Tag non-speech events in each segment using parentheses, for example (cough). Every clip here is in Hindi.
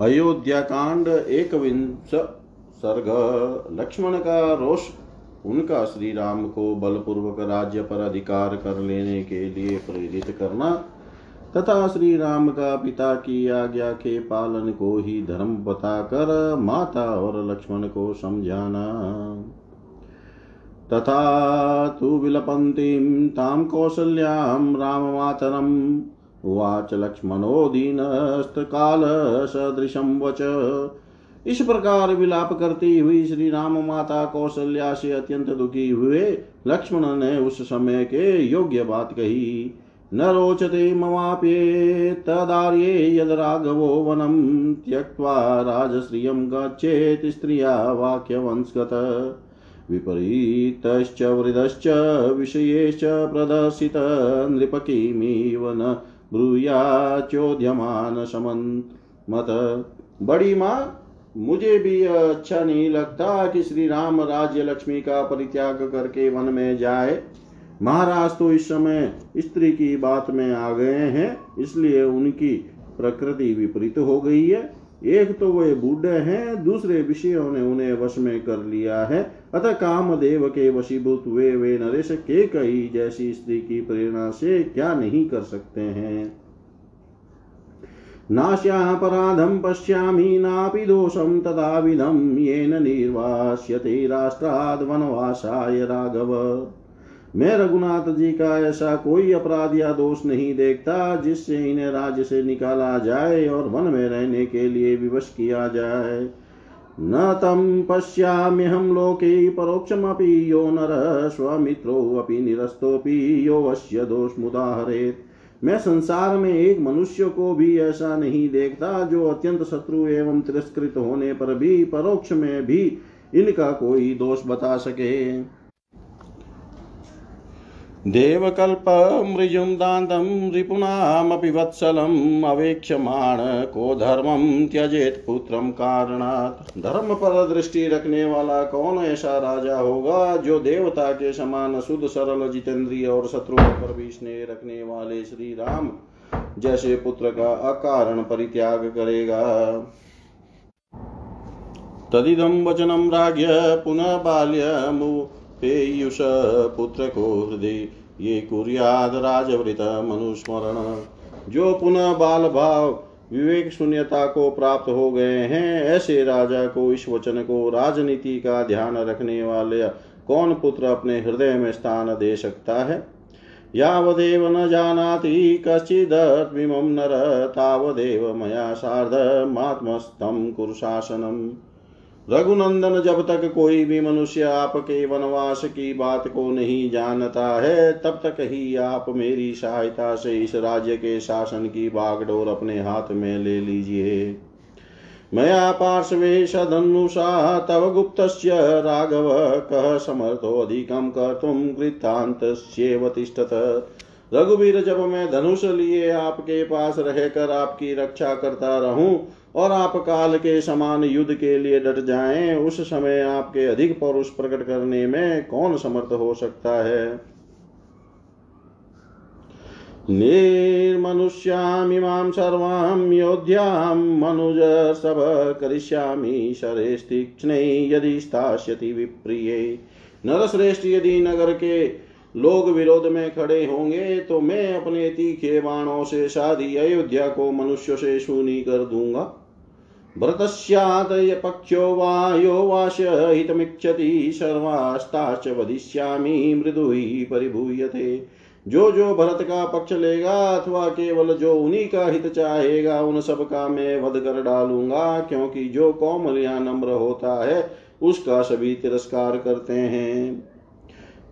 अयोध्या कांड एक सर्ग। लक्ष्मण का रोष, उनका श्री राम को बलपूर्वक राज्य पर अधिकार कर लेने के लिए प्रेरित करना, तथा श्री राम का पिता की आज्ञा के पालन को ही धर्म बताकर माता और लक्ष्मण को समझाना। तथा तु विलपन्तीं तां कौसल्यां राममातरम् उवाच लक्ष्मणो दीनस्तकालसदृशं वच। इस प्रकार विलाप करती हुई श्री राम माता कौशल्या से अत्यंत दुखी हुए लक्ष्मण ने उस समय के योग्य बात कही। न रोचते ममाप्ये तदार्ये यद राघवो वनं त्यक्त्वा राजश्रियं गच्छेत् स्त्रिया वाक्यवंस्गत विपरीतश्च वृदश्च विषयेश्च प्रदर्शित नृपकिमिव न ब्रूयाचोद्यमान समन्मत बड़ी माँ, मुझे भी अच्छा नहीं लगता कि श्री राम राज्य लक्ष्मी का परित्याग करके वन में जाए। महाराज तो इस समय स्त्री की बात में आ गए हैं, इसलिए उनकी प्रकृति विपरीत हो गई है। एक तो वे बूढ़े हैं, दूसरे विषयों ने उन्हें वश में कर लिया है। अतः कामदेव के वशीभूत हुए वे नरेश के कई जैसी स्त्री की प्रेरणा से क्या नहीं कर सकते हैं? नाश्यापराधं पश्यामि, नापि दोषं तदाविधं, येन निर्वास्यते राष्ट्राद् वनवासाय राघव। मैं रघुनाथ जी का ऐसा कोई अपराध या दोष नहीं देखता, जिससे इन्हें राज्य से निकाला जाए और वन में रहने के लिए विवश किया जाए। न तं पश्याम्यहं लोके परोक्षमपि यो नर स्वमित्रोऽपि निरस्तोऽपि यो अस्य दोषमुदाहरेत्। मैं संसार में एक मनुष्य को भी ऐसा नहीं देखता, जो अत्यंत शत्रु एवं तिरस्कृत होने पर भी परोक्ष में भी इनका कोई दोष बता सके। देवकल्पमृजुं दान्तं रिपुनामपि वत्सलम् अवेक्षमाण को धर्मं त्यजेत पुत्रं कारणात्। धर्म पर दृष्टि रखने वाला कौन ऐसा राजा होगा जो देवता के समान शुद्ध, सरल, जितेंद्रिय और शत्रुओं पर भी स्नेह रखने वाले श्री राम जैसे पुत्र का अकारण परित्याग करेगा। तदिदं वचनं राज्ञ पुनः बाल्यमु पेयुष पुत्र को हृदय ये कुर्याद राजवृत मनुस्मरण। जो पुनः बाल भाव विवेक शून्यता को प्राप्त हो गए हैं, ऐसे राजा को इस वचन को राजनीति का ध्यान रखने वाले कौन पुत्र अपने हृदय में स्थान दे सकता है? यावदेव न जानाति कश्चिदत्मिमं नर तावदेव मया सार्धमात्मस्थं कुरुशासनम्। रघुनंदन जब तक कोई भी मनुष्य आपके वनवास की बात को नहीं जानता है, तब तक ही आप मेरी सहायता से इस राज्य के शासन की बागडोर अपने हाथ में ले लीजिए। मया पार्श्वे सधनुषा तव गुप्त राघव, कह समर्थोऽधिकं कर्तुं कृतान्तस्येव तिष्ठत। रघुवीर, जब मैं धनुष लिए आपके पास रहकर आपकी रक्षा करता रहूँ और आप काल के समान युद्ध के लिए डट जाएँ, उस समय आपके अधिक पौरुष प्रकट करने में कौन समर्थ हो सकता है? निर्मनुष्यामिमां सर्वां योध्यां मनुज सब करिष्यामि शरेस्तीक्ष्णे यदि स्थास्यति विप्रिये। नरश्रेष्ठ यदि नगर के लोग विरोध में खड़े होंगे तो मैं अपने तीखे बाणों से शादी अयोध्या को मनुष्य से शूनी कर दूँगा। भरतस्यादय पक्षो वा यो वास्य हितमिच्छति सर्वास्ताश्च वदिष्यामि, मृदु ही परिभूयते। जो जो भरत का पक्ष लेगा अथवा केवल जो उन्हीं का हित चाहेगा, उन सब का मैं वध कर डालूँगा, क्योंकि जो कोमल या नम्र होता है, उसका सभी तिरस्कार करते हैं।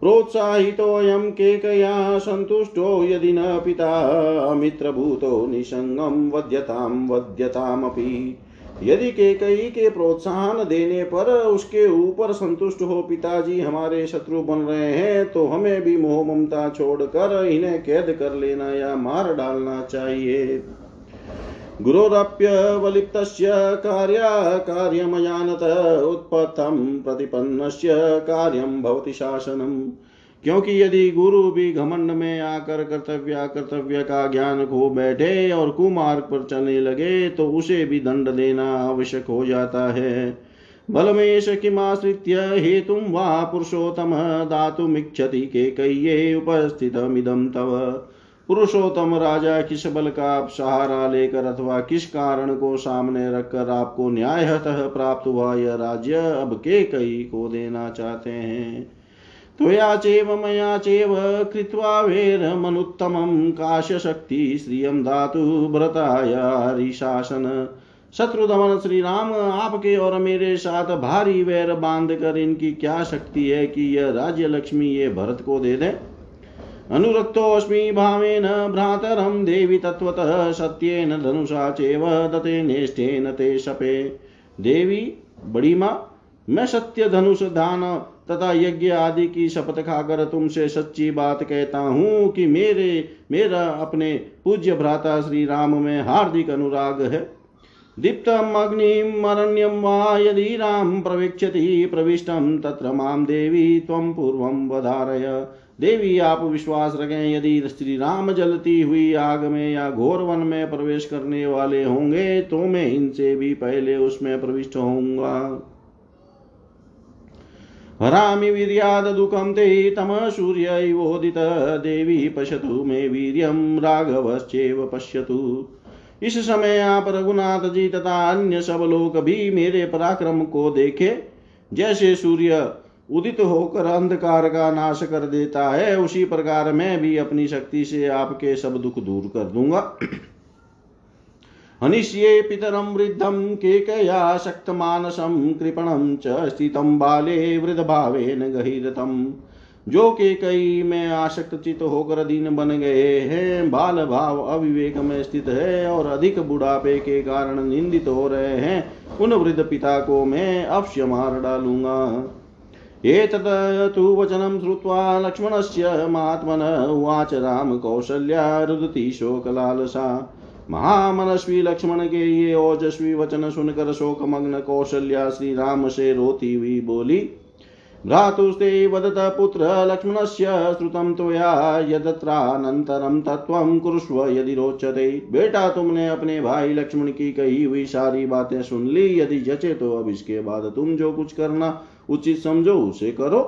प्रोत्साहितोऽयं केकया सन्तुष्टो यदि न पिता, मित्रभूतो निसङ्गं वध्यतां, वध्यतामपि। यदि केकई के प्रोत्साहन देने पर उसके ऊपर संतुष्ट हो पिताजी हमारे शत्रु बन रहे हैं तो हमें भी मोह ममता छोड़कर इन्हें कैद कर लेना या मार डालना चाहिए। गुरोरप्यवलिप्तस्य कार्याकार्यमयानत उत्पत्तं प्रतिपन्नस्य कार्यं भवति शासनम्। क्योंकि यदि गुरु भी घमंड में आकर कर्तव्य कर्तव्य का ज्ञान खो बैठे और कुमार्ग पर चलने लगे तो उसे भी दंड देना आवश्यक हो जाता है। बलमेश किमाश्रित्य हेतु वा पुरुषोत्तम दातुमिच्छति के कय्ये उपस्थितमिदं तव। पुरुषोत्तम राजा किस बल का आप सहारा लेकर अथवा किस कारण को सामने रखकर आपको न्यायतः प्राप्त हुआ यह राज्य अब के कई को देना चाहते हैं? त्वया चेव मया चेव कृत्वा वेरमनुत्तमं काश्यशक्ति श्रियं धातु भरतायारिशासन शत्रुदमन श्री राम आपके और मेरे साथ भारी वैर बाँध कर इनकी क्या शक्ति है कि यह राज्य लक्ष्मी ये भरत को दे दे? अनुरक्तोऽस्मि भावेन भ्रातरं देवी तत्वतः सत्येन धनुषा चेव दते नेष्ठेन ते शपे। देवी, बड़ी माँ, मैं सत्य धनुष दान तथा यज्ञ आदि की शपथ खाकर तुमसे सच्ची बात कहता हूँ कि मेरे, मेरा अपने पूज्य भ्राता श्री राम में हार्दिक अनुराग है। दीप्तम अग्निम अरण्यम वा यदि राम प्रवीक्षति प्रविष्टम तत्र माम देवी त्वं पूर्वं वधारय। देवी आप विश्वास रखें, यदि श्री राम जलती हुई आग में या घोर वन में प्रवेश करने वाले होंगे तो मैं इनसे भी पहले उसमें प्रविष्ट होऊँगा। हरामि वीर्याद दुःखं ते तमः सूर्य इवोदित देवी पश्यतु मे वीर्यं राघवश्चेव पश्यतु। इस समय आप रघुनाथ जी तथा अन्य सब लोग भी मेरे पराक्रम को देखे, जैसे सूर्य उदित होकर अंधकार का नाश कर देता है, उसी प्रकार मैं भी अपनी शक्ति से आपके सब दुख दूर कर दूँगा। हनिष्ये पितरं वृद्धं केकया शक्तमानसं कृपणं च स्थितं बाले वृद्धभावेन गहिरतम्। जो के कई में आशक्त चित होकर दीन बन गए हैं बाल भाव अविवेक में स्थित है और अधिक बुढ़ापे के कारण निंदित हो रहे हैं, उन वृद्ध पिता को मैं अवश्य मार डालूँगा। एतत् तु वचनं श्रुत्वा लक्ष्मणस्य महात्मन उवाच राम कौशल्या रुदति शोकलालसा। महामनस्वी लक्ष्मण के ये ओजस्वी वचन सुनकर शोक मग्न कौशल्या श्री राम से रोती हुई बोली, भ्रातुस्ते वदत पुत्र लक्ष्मणस्य श्रुतं त्वया यदत्रानन्तरं तत्त्वं कुरुष्व यदि रोचते। बेटा, तुमने अपने भाई लक्ष्मण की कही हुई सारी बातें सुन ली, यदि जचे तो अब इसके बाद तुम जो कुछ करना उचित समझो, उसे करो।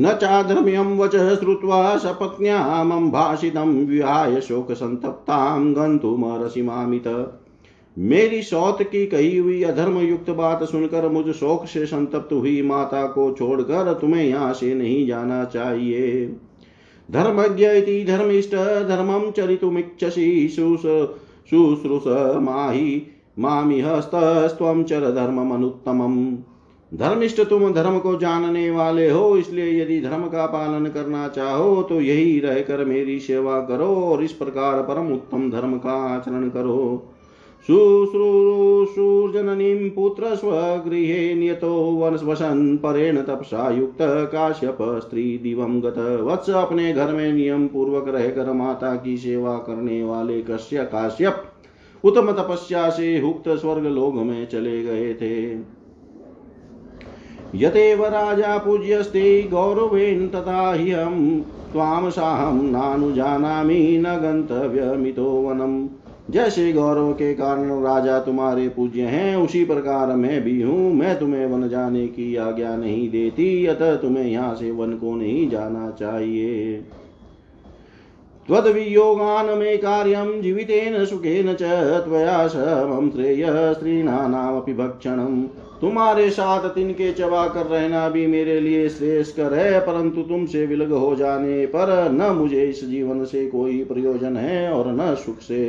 न चाधर्म्यं वच श्रुत्वा सपत्न्यामं भाषितं विहाय शोकसन्तप्तां गन्तुमर्हसि मामित। मेरी सौत की कही हुई अधर्म युक्त बात सुनकर मुझ शोक से संतप्त हुई माता को छोड़कर तुम्हें यहाँ से नहीं जाना चाहिए। धर्मज्ञ इति धर्मं चरितुमिच्छसि शुश्रूष माहि मामिहस्तस्त्वं चर धर्ममनुत्तमम् धर्मिष्ठ तुम धर्म को जानने वाले हो, इसलिए यदि धर्म का पालन करना चाहो तो यही रहकर मेरी सेवा करो और इस प्रकार परम उत्तम धर्म का आचरण करो। शुश्रूषुर्जननीं पुत्र स्वगृहे नियतो वसन् परेण तपसा युक्त काश्यप स्त्री दिवं गत। वत्स अपने घर में नियम पूर्वक रहकर माता की सेवा करने वाले कश्य काश्यप उत्तम तपस्या से हुक्त स्वर्ग लोग में चले गए थे। यतेव राजा पूज्यस्ते गौरवेन तथा ह्यं त्वां साहं नानुजानामि न गन्तव्यमितो वनम्। जैसे गौरव के कारण राजा तुम्हारे पूज्य हैं, उसी प्रकार मैं भी हूँ, मैं तुम्हें वन जाने की आज्ञा नहीं देती, अतः तुम्हें यहाँ से वन को नहीं जाना चाहिए। त्वद्वियोगान मे कार्यं जीवितेन सुखेन च त्वया समं श्रेय स्त्रीणानामपि भक्षणम्। तुम्हारे साथ तिनके चबा कर रहना भी मेरे लिए श्रेष्ठकर है, परंतु तुमसे विलग हो जाने पर न मुझे इस जीवन से कोई प्रयोजन है और न सुख से।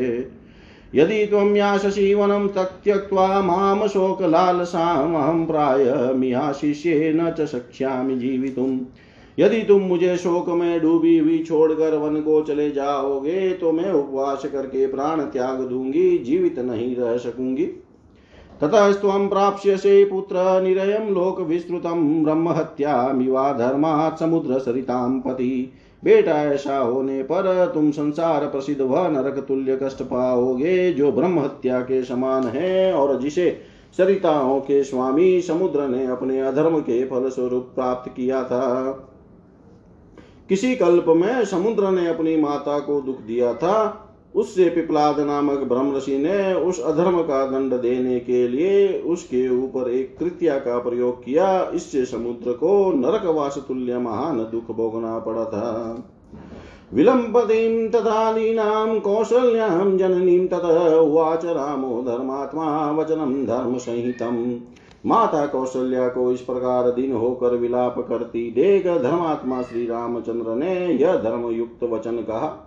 यदि त्वं याशसि वनं त्यक्त्वा माँ शोकलालसामहं प्रायमिहाशिष्येन च शक्ष्यामि जीवितुम्। यदि तुम मुझे शोक में डूबी हुई छोड़कर वन को चले जाओगे तो मैं उपवास करके प्राण त्याग दूँगी, जीवित नहीं रह सकूँगी। ततस्त्वं प्राप्स्यसे पुत्र निरयं लोकविस्तृतं ब्रह्महत्यामिवा धर्मात् समुद्रसरितां पति। बेटा ऐसा होने पर तुम संसार प्रसिद्ध व नरक तुल्य कष्ट पाओगे, जो ब्रह्म हत्या के समान है और जिसे सरिताओं के स्वामी समुद्र ने अपने अधर्म के फल स्वरूप प्राप्त किया था। किसी कल्प में समुद्र ने अपनी माता को दुख दिया था उससे पिपलाद नामक ब्रह्म ऋषि ने उस अधर्म का दंड देने के लिए उसके ऊपर एक कृत्या का प्रयोग किया। इससे समुद्र को नरकवास तुल्य महान दुख भोगना पड़ा था। विलम्बतीं तथालीनां कौशल्यां जननीं तत उवाच रामो धर्मात्मा वचनं धर्मसंहितम् माता कौशल्या को इस प्रकार दिन होकर विलाप करती। देख धर्मात्मा श्री रामचंद्र ने यह धर्म युक्त वचन कहा।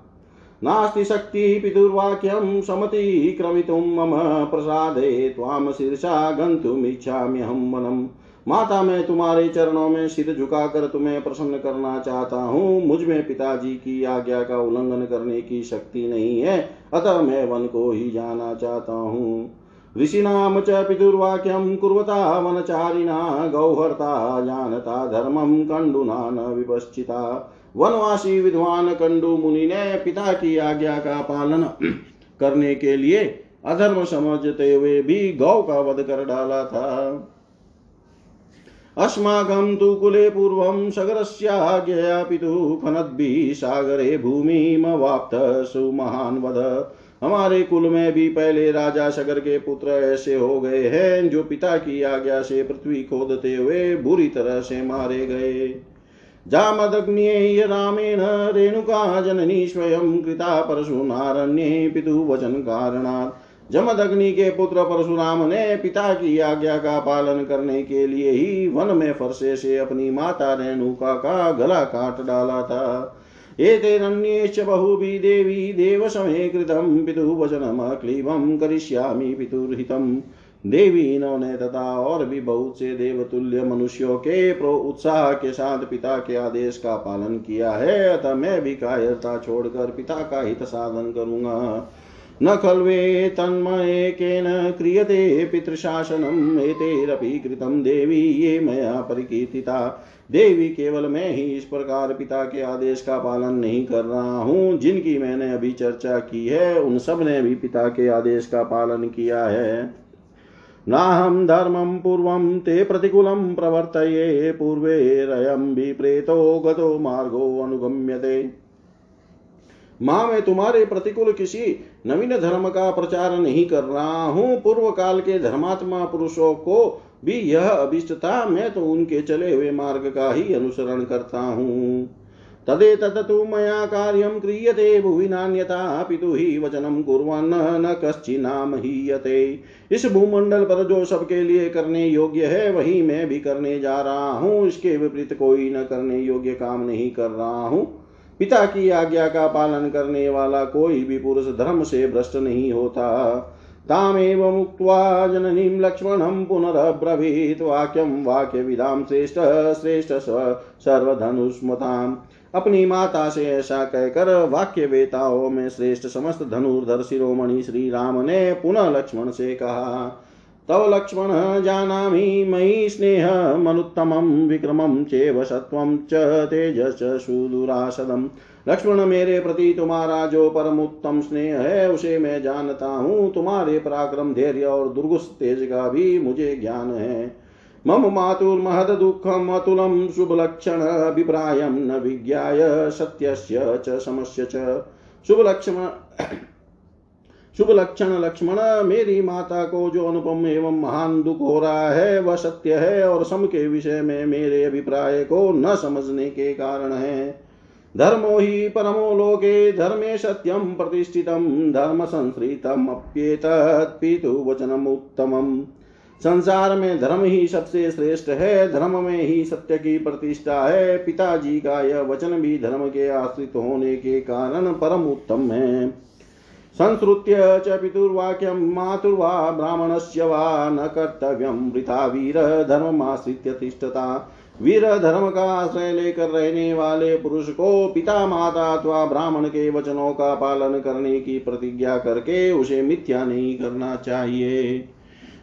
नास्ति शक्ति पितुर्वाक्यं समति क्रमितुं मम प्रसादे त्वां शीर्षा गन्तुमिच्छाम्यहं वनम् माता मैं तुम्हारे चरणों में सिर झुकाकर तुम्हें प्रसन्न करना चाहता हूँ। मुझमें पिताजी की आज्ञा का उल्लंघन करने की शक्ति नहीं है। अतः मैं वन को ही जाना चाहता हूँ। ऋषिनाम च पितुर्वाक्यं कुर्वता वनचारिणा गौहर्ता जानता धर्मं कंडुना न विपश्चिता। वनवासी विद्वान कंडु मुनि ने पिता की आज्ञा का पालन (clears throat) करने के लिए अधर्म समझते हुए भी गौ का वध कर डाला था। अस्माकं तु कुले पूर्वं सगरस्याज्ञया पितुः फनद्भिः सागरे भूमिमवाप्त सुमहान् वध। हमारे कुल में भी पहले राजा सगर के पुत्र ऐसे हो गए हैं, जो पिता की आज्ञा से पृथ्वी खोदते हुए बुरी तरह से मारे गए। जामदग्न्येय रामेण, रेणुका जननी स्वयं कृता परशुनारण्ये पितु वचन कारणात्। जमदग्नि के पुत्र परशुराम ने पिता की आज्ञा का पालन करने के लिए ही वन में फरसे से अपनी माता रेणुका का गला काट डाला था। एतेरन्येश्च बहुभिः देवी देवसमे कृतं पितुवचनमक्लीबं करिष्यामि पितुर्हितम् देवी इन्होंने तथा और भी बहुत से देवतुल्य मनुष्यों के प्रो उत्साह के साथ पिता के आदेश का पालन किया है, अतः मैं भी कायरता छोड़कर पिता का हित साधन करूँगा। न खल्वे तन्मयेकेन क्रियते पितृशासनम्, एतेरपि कृतं देवी ये मया परिकीर्तिता। देवी केवल मैं ही इस प्रकार पिता के आदेश का पालन नहीं कर रहा हूँ। जिनकी मैंने अभी चर्चा की है, उन सबने भी पिता के आदेश का पालन किया है। नाहं धर्मं पूर्वं ते प्रतिकूलं प्रवर्तये, पूर्वेरयं विप्रेतो गतो मार्गो अनुगम्यते। माँ, मैं तुम्हारे प्रतिकूल किसी नवीन धर्म का प्रचार नहीं कर रहा हूँ। पूर्व काल के धर्मात्मा पुरुषों को भी यह अभिष्ट था मैं तो उनके चले हुए मार्ग का ही अनुसरण करता हूँ। तदे तू मया कार्यं क्रियते, भुवि नान्यता पितु ही वचनम कुर्वन् न कश्चिनाम हीयते। इस भूमंडल पर जो सबके लिए करने योग्य है, वही मैं भी करने जा रहा हूँ। इसके विपरीत कोई न करने योग्य काम नहीं कर रहा हूँ। पिता की आज्ञा का पालन करने वाला कोई भी पुरुष धर्म से भ्रष्ट नहीं होता। तामेव मुक्त्वा जननीं लक्ष्मणं पुनरब्रवीत्। वाक्यं वाक्यविदां श्रेष्ठ श्रेष्ठ सर्वधनुष्मताम्। अपनी माता से ऐसा कहकर वाक्य वेताओं में श्रेष्ठ समस्त धनुर्धर शिरोमणि श्री राम ने पुनः लक्ष्मण से कहा तव लक्ष्मण जानामि मयि स्नेहमनुत्तमं विक्रमं चेव सत्त्वं च तेजश्च सुदुरासदम्। लक्ष्मण मेरे प्रति तुम्हारा जो परम उत्तम स्नेह है, उसे मैं जानता हूँ। तुम्हारे पराक्रम धैर्य और दुर्गुस तेज का भी मुझे ज्ञान है। मम मातुर्महद दुःखम् अतुलं शुभलक्षण अभिप्रायं न विज्ञाय सत्यस्य च समस्य च। शुभलक्षण शुभ लक्षण लक्ष्मण, मेरी माता को जो अनुपम एवं महान दुख हो रहा है, वह सत्य है और सम के विषय में मेरे अभिप्राय को न समझने के कारण है। धर्मो ही परमो लोके, धर्मे सत्यम प्रतिष्ठितम धर्म संस्कृतम अप्येतत् पितु वचनम उत्तमम। संसार में धर्म ही सबसे श्रेष्ठ है, धर्म में ही सत्य की प्रतिष्ठा है, पिताजी का यह वचन भी धर्म के आश्रित होने के कारण परम उत्तम है। संसृत्य च पितुर्वाक्यं मातुर्वा ब्राह्मणस्य वा न कर्तव्यं। वृथा वीर धर्ममाश्रित्य तिष्ठता। वीर धर्म का आश्रय लेकर रहने वाले पुरुष को पिता माता अथवा ब्राह्मण के वचनों का पालन करने की प्रतिज्ञा करके उसे मिथ्या नहीं करना चाहिए।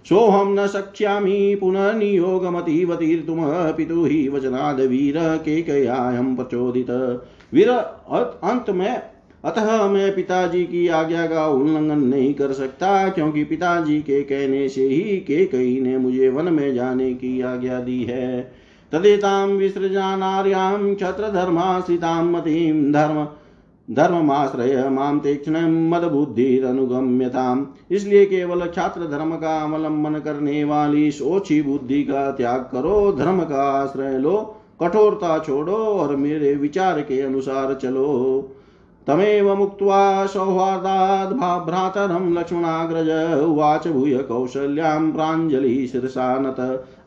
सोहम न शक्ष्यामि पुनः नियोगमतीवतीर्तुम, पितु ही वचनाद वीर के कयाम प्रचोदित। वीर अंत में अतः मैं पिताजी की आज्ञा का उल्लंघन नहीं कर सकता, क्योंकि पिताजी के कहने से ही के कई ने मुझे वन में जाने की आज्ञा दी है। तदेतां विसृजानार्यां क्षत्रधर्माश्रितां मतीं धर्म, धर्ममाश्रय माम तीक्ष्ण मदबुद्धिरनुगम्यताम इसलिए केवल छात्र धर्म का अवलंबन करने वाली सोची बुद्धि का त्याग करो, धर्म का आश्रय लो, कठोरता छोड़ो और मेरे विचार के अनुसार चलो। तमेव मुक्त्वा सौहार्दाद् भ्रातरं लक्ष्मणाग्रज उवाच भूय कौशल्यां प्राञ्जलि नत।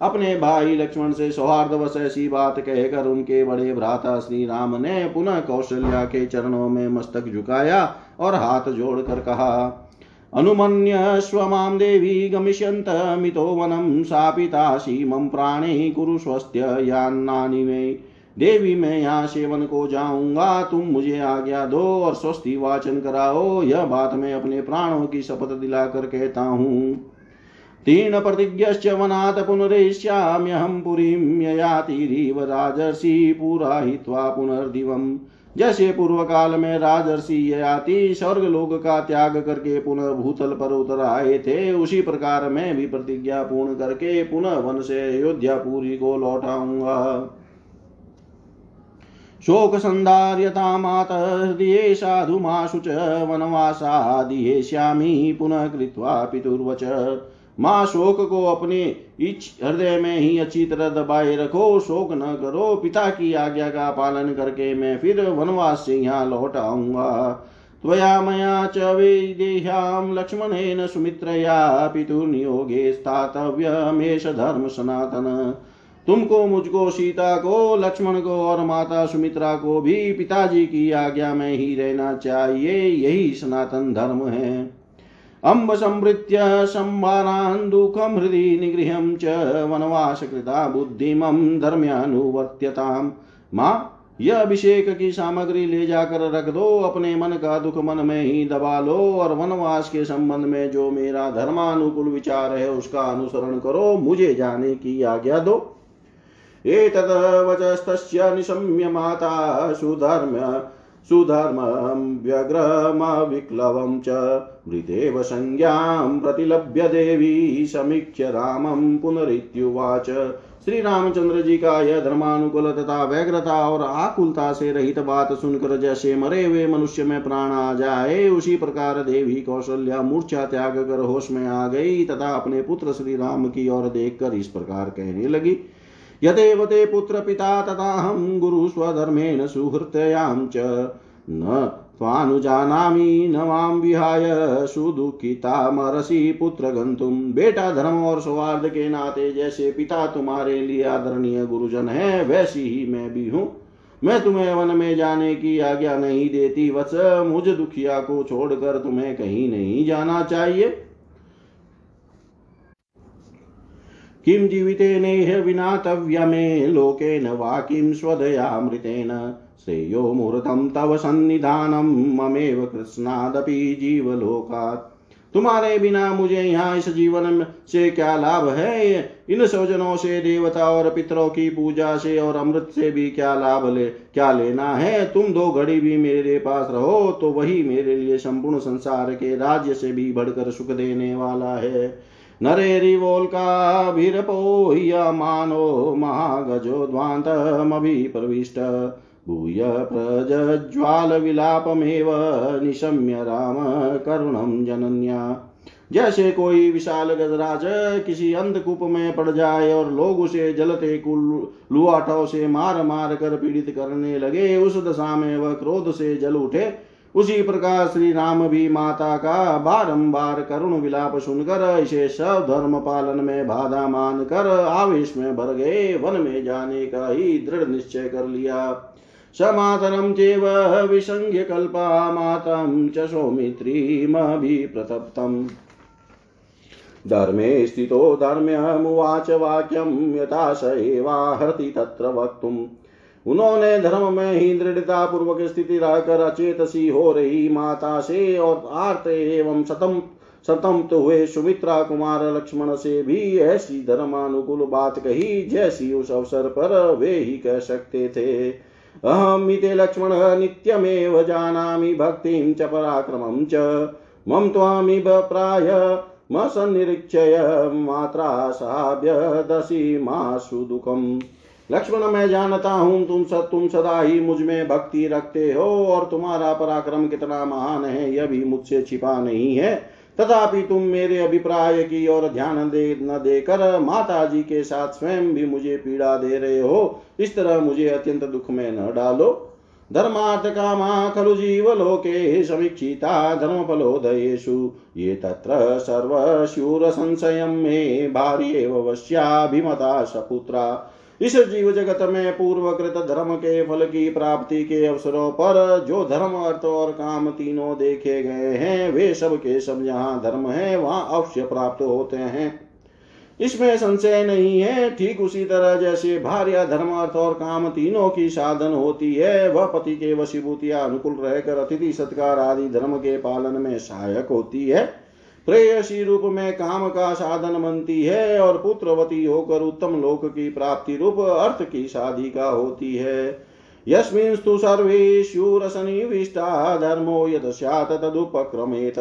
अपने भाई लक्ष्मण से सौहार्द वश ऐसी बात कहकर उनके बड़े भ्राता श्री राम ने पुनः कौशल्या के चरणों में मस्तक झुकाया और हाथ जोड़कर कहा अनुमन्यस्व माँ देवी गमिष्यन्तमितो वनं शापितासि मम प्राणे कुरु स्वस्त्य यान्नानि मे। देवी, मैं यहाँ सेवन को जाऊँगा। तुम मुझे आज्ञा दो और स्वस्ति वाचन कराओ। यह बात मैं अपने प्राणों की शपथ दिलाकर कहता हूँ। तीन प्रतिज्ञश्च वनात् पुनरेष्याम्यहं पुरीं ययातिरिव राजर्षि पुराहित्वा पुनर्दिवम् जैसे पूर्व काल में राजर्षि ययाति स्वर्ग लोक का त्याग करके पुनः भूतल पर उतर आए थे, उसी प्रकार मैं भी प्रतिज्ञा पूर्ण करके पुनः वन से अयोध्यापुरी को लौटाऊँगा। शोकसन्धार्यतामात हृदये साधुमाशु च वनवासादियेष्यामि पुनः कृत्वा पितुर्वच। माँ शोक को अपने इच हृदय में ही अच्छी तरह दबाए रखो, शोक न करो, पिता की आज्ञा का पालन करके मैं फिर वनवास से यहाँ लौट आऊँगा। त्वया मया च वेदेह्यां लक्ष्मणेन सुमित्रया पितुर्नियोगे स्थातव्यमेष धर्म सनातन। तुमको, मुझको, सीता को, लक्ष्मण को और माता सुमित्रा को भी पिताजी की आज्ञा में ही रहना चाहिए, यही सनातन धर्म है। अम्ब संवृत्य संवारान् दुःखं, हृदि निगृह्यं च वनवासकृता बुद्धिमं धर्म्यानुवर्त्यताम्। माँ, यह अभिषेक की सामग्री ले जाकर रख दो, अपने मन का दुख मन में ही दबा लो और वनवास के संबंध में जो मेरा धर्मानुकूल विचार है उसका अनुसरण करो, मुझे जाने की आज्ञा दो। एतद्वचस्तस्य निशम्य माता सुधर्म, सुधर्मं व्यग्रमविक्लवं च मृतेव संज्ञां प्रतिलभ्य देवी समीक्ष्य रामं पुनरित्युवाच। श्री रामचंद्र जी का यह धर्मानुकूल तथा व्यग्रता और आकुलता से रहित बात सुनकर जैसे मरे हुए मनुष्य में प्राण आ जाए, उसी प्रकार देवी कौशल्या मूर्छा त्याग कर होश में आ गई, तथा अपने पुत्र श्री राम की ओर देखकर इस प्रकार कहने लगी। यदेव ते पुत्रपिता तथाहं गुरुस्वधर्मेण सुहृतयां च। न त्वानुजानामि, न माँ विहाय सुदुःखितामरसि पुत्र गंतुम बेटा धर्म और सौहार्द के नाते जैसे पिता तुम्हारे लिए आदरणीय गुरुजन है, वैसी ही मैं भी हूँ। मैं तुम्हें वन में जाने की आज्ञा नहीं देती, वत्स मुझ दुखिया को छोड़कर तुम्हें कहीं नहीं जाना चाहिए। किं जीवितेनेह विनातव्यमे लोकेन वा किं स्वदयामृतेन। श्रेयो मुहूर्तं तव सन्निधानं, ममेव कृष्णादपि जीवलोकात्। तुम्हारे बिना मुझे यहाँ इस जीवन से क्या लाभ है? इन स्वजनों से, देवता और पितरों की पूजा से और अमृत से भी क्या लाभ ले, क्या लेना है? तुम दो घड़ी भी मेरे पास रहो तो वही मेरे लिए संपूर्ण संसार के राज्य से भी बढ़कर सुख देने वाला है। नरेरिवोल्काभिरपोह्यमानो महागजो ध्वान्तमभिप्रविष्ट भूय प्रज्ज्वालविलापमेव निशम्य राम करुणं जनन्या। जैसे कोई विशाल गजराज किसी अंधकूप में पड़ जाए और लोग उसे जलते लुआठों से मार मार कर पीड़ित करने लगे, उस दशा में वह क्रोध से जल उठे। उसी प्रकार श्री राम भी माता का बारंबार करुण विलाप सुनकर इसे सब धर्म पालन में बाधा मान कर आवेश में भर गए, वन में जाने का ही दृढ़ निश्चय कर लिया। समातरं चेव कल्पा मातं च सौमित्रीमभिप्रतप्तम् धर्मे स्थितो धर्म्यमुवाच वाक्यं यथा स एवाहति तत्र वक्तुम्। उन्होंने धर्म में ही दृढ़ता पूर्वक स्थिति रहकर अचेत सी हो रही माता से और आर्त एवं सतम सतम तो हुए सुमित्रा कुमार लक्ष्मण से भी ऐसी धर्मानुकूल बात कही जैसी उस अवसर पर वे ही कह सकते थे। अहमिते लक्ष्मण नित्यमेव जानामि भक्तिं च पराक्रमं च मम त्वामिव प्राय म सन्निरीक्षय मात्रा साभ्यदसी मासु दुःखम् लक्ष्मण, मैं जानता हूँ तुम सब तुम सदा ही मुझमें भक्ति रखते हो और तुम्हारा पराक्रम कितना महान है, यह भी मुझसे छिपा नहीं है। तथापि तुम मेरे अभिप्राय की ओर ध्यान दे, न देकर माता जी के साथ स्वयं भी मुझे पीड़ा दे रहे हो। इस तरह मुझे अत्यंत दुख में न डालो। धर्मार्थ कामा खलु जीवलोके समीक्षिता धर्म धर्मफलोदयेषु। ये तत्र सर्वशूरसंशयं मे भार्येव वश्याभिमता सपुत्रा। इस जीव जगत में पूर्वकृत धर्म के फल की प्राप्ति के अवसरों पर जो धर्म, अर्थ और काम तीनों देखे गए हैं, वे सब के सब जहाँ धर्म है, वहाँ अवश्य प्राप्त होते हैं। इसमें संशय नहीं है, ठीक उसी तरह जैसे भार्य धर्म, अर्थ और काम तीनों की साधन होती है, वह पति के वशीभूतिया अनुकूल रहकर अतिथि सत्कार आदि धर्म के पालन में सहायक होती है। प्रेयसी रूप में काम का साधन बनती है और पुत्रवती होकर उत्तम लोक की प्राप्ति रूप अर्थ की शादी का होती है। यस्मिंस्तु सर्वे शूर सनिविष्टा धर्मो यद स्यात् तदुपक्रमेत।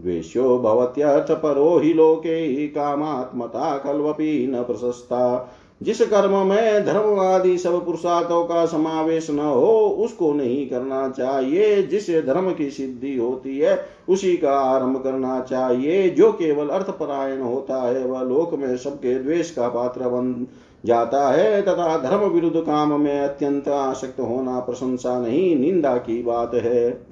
द्वेष्यो भवत्यर्थपरो हि लोके कामात्मता कल्वपि न प्रशस्ता। जिस कर्म में धर्मवादी सब पुरुषार्थों का समावेश न हो, उसको नहीं करना चाहिए। जिससे धर्म की सिद्धि होती है, उसी का आरंभ करना चाहिए। जो केवल अर्थपरायण होता है, वह लोक में सबके द्वेष का पात्र बन जाता है, तथा धर्म विरुद्ध काम में अत्यंत आसक्त होना प्रशंसा नहीं, निंदा की बात है।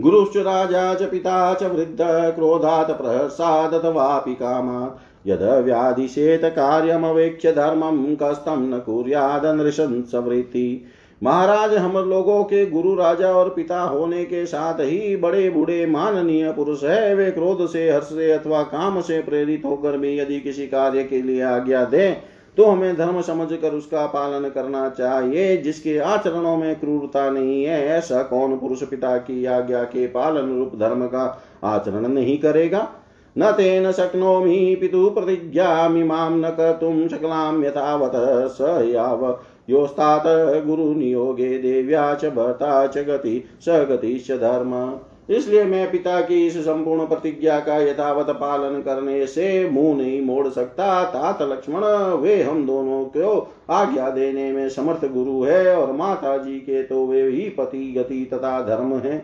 गुरुश्च राजा च पिता च वृद्ध, क्रोधात् प्रहसादथवापि कामात् यद व्याधिशेत कार्यमवेक्ष्य धर्मम कस्तम न कुर्यादनृशन सवृत्ति। महाराज, हम लोगों के गुरु राजा और पिता होने के साथ ही बड़े बूढ़े माननीय पुरुष है। वे क्रोध से, हर्ष से अथवा काम से प्रेरित होकर भी यदि किसी कार्य के लिए आज्ञा दे तो हमें धर्म समझकर उसका पालन करना चाहिए, जिसके आचरणों में क्रूरता नहीं है। ऐसा कौन पुरुष पिता की आज्ञा के पालन रूप धर्म का आचरण नहीं करेगा? न तेन शक्नोमि पितु प्रतिज्ञामिमां न कर्तुं शकलां यथावत् स याव। योस्तात् गुरुनियोगे देव्या च भर्ता च गति, स गतिश्च धर्म। इसलिए मैं पिता की इस संपूर्ण प्रतिज्ञा का यथावत पालन करने से मुँह नहीं मोड़ सकता। तात लक्ष्मण, वे हम दोनों को आज्ञा देने में समर्थ गुरु है और माता जी के तो वे ही पति गति तथा धर्म है।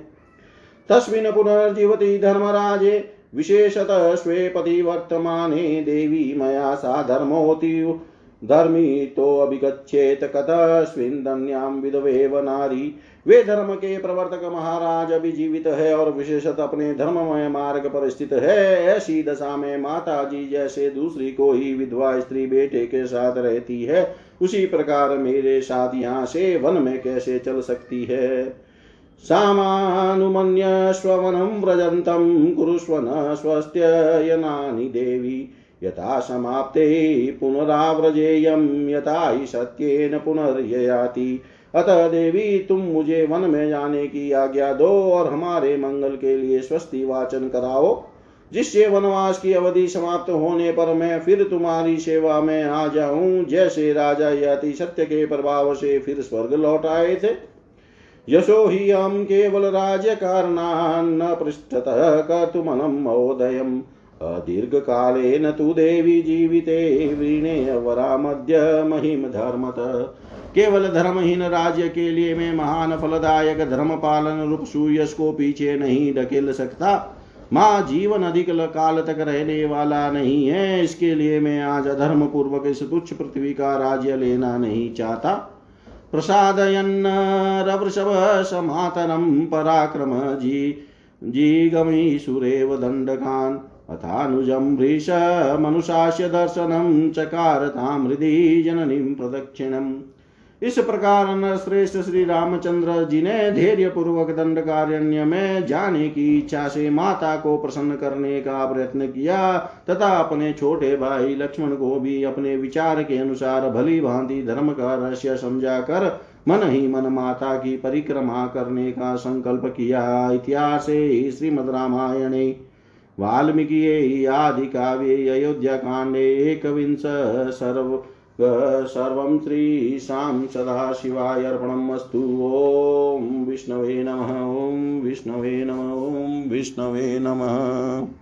तस्मिन पुनर्जीवती धर्मराजे विशेषतः स्वे पतिवर्तमाने देवी मया सा धर्मोति धर्मी तो अभिगछेत कतस्विन्दन्यां विधवेव नारी। वे धर्म के प्रवर्तक महाराज अभी जीवित है और विशेषत अपने धर्ममय मार्ग पर स्थित है। ऐसी दशा में माता जी जैसे दूसरी को ही विधवा स्त्री बेटे के साथ रहती है। उसी प्रकार मेरे साथ यहाँ से वन में कैसे चल सकती है? सामानुमन्यश्ववनं व्रजन्तं कुरुष्व न स्वस्त्ययनानि देवी। यथा समाप्ते पुनराव्रजेयं, यथा हि सत्येन पुनर्ययाति। अतः देवी, तुम मुझे वन में जाने की आज्ञा दो और हमारे मंगल के लिए स्वस्ति वाचन कराओ। जिससे वनवास की अवधि समाप्त होने पर मैं फिर तुम्हारी सेवा में आ जाऊँ। जैसे राजा यति सत्य के प्रभाव से फिर स्वर्ग लौट आए थे। यशो हि अहं केवल पृष्ठतः कर्तुमनं महोदयम् अदीर्घकालेन तु देवी जीविते, वीणे वरामद्य महिम धर्मतः। केवल धर्महीन राज्य के लिए मैं महान फलदायक धर्म पालन रूप सुयश को पीछे नहीं ढकेल सकता। माँ जीवन अधिक काल तक रहने वाला नहीं है, इसके लिए मैं आज अधर्म पूर्वक इस तुच्छ पृथ्वी का राज्य लेना नहीं चाहता। प्रसादयन्न रवृषभ समातरं पराक्रम जी जीगमीषुरेव दण्डकान्, अथानुजं भृशमनुशास्य दर्शनं चकार तां हृदि जननीं प्रदक्षिणम्। इस प्रकार श्रेष्ठ श्री रामचंद्र जी ने धैर्य पूर्वक दंडकारण्य में जाने की इच्छा से माता को प्रसन्न करने का प्रयत्न किया, तथा अपने छोटे भाई लक्ष्मण को भी अपने विचार के अनुसार भली भांति धर्म का रहस्य समझा कर मन ही मन माता की परिक्रमा करने का संकल्प किया। इतिहास श्रीमद रामायणे वाल्मीकि आदि काव्ये, अयोध्या कांडे एक विंश सर्व सर्वं श्रीशां सदाशिवायर्पणमस्तु ओं ॐ विष्णवे नमः ॐ विष्णवे नमः ॐ विष्णवे नमः।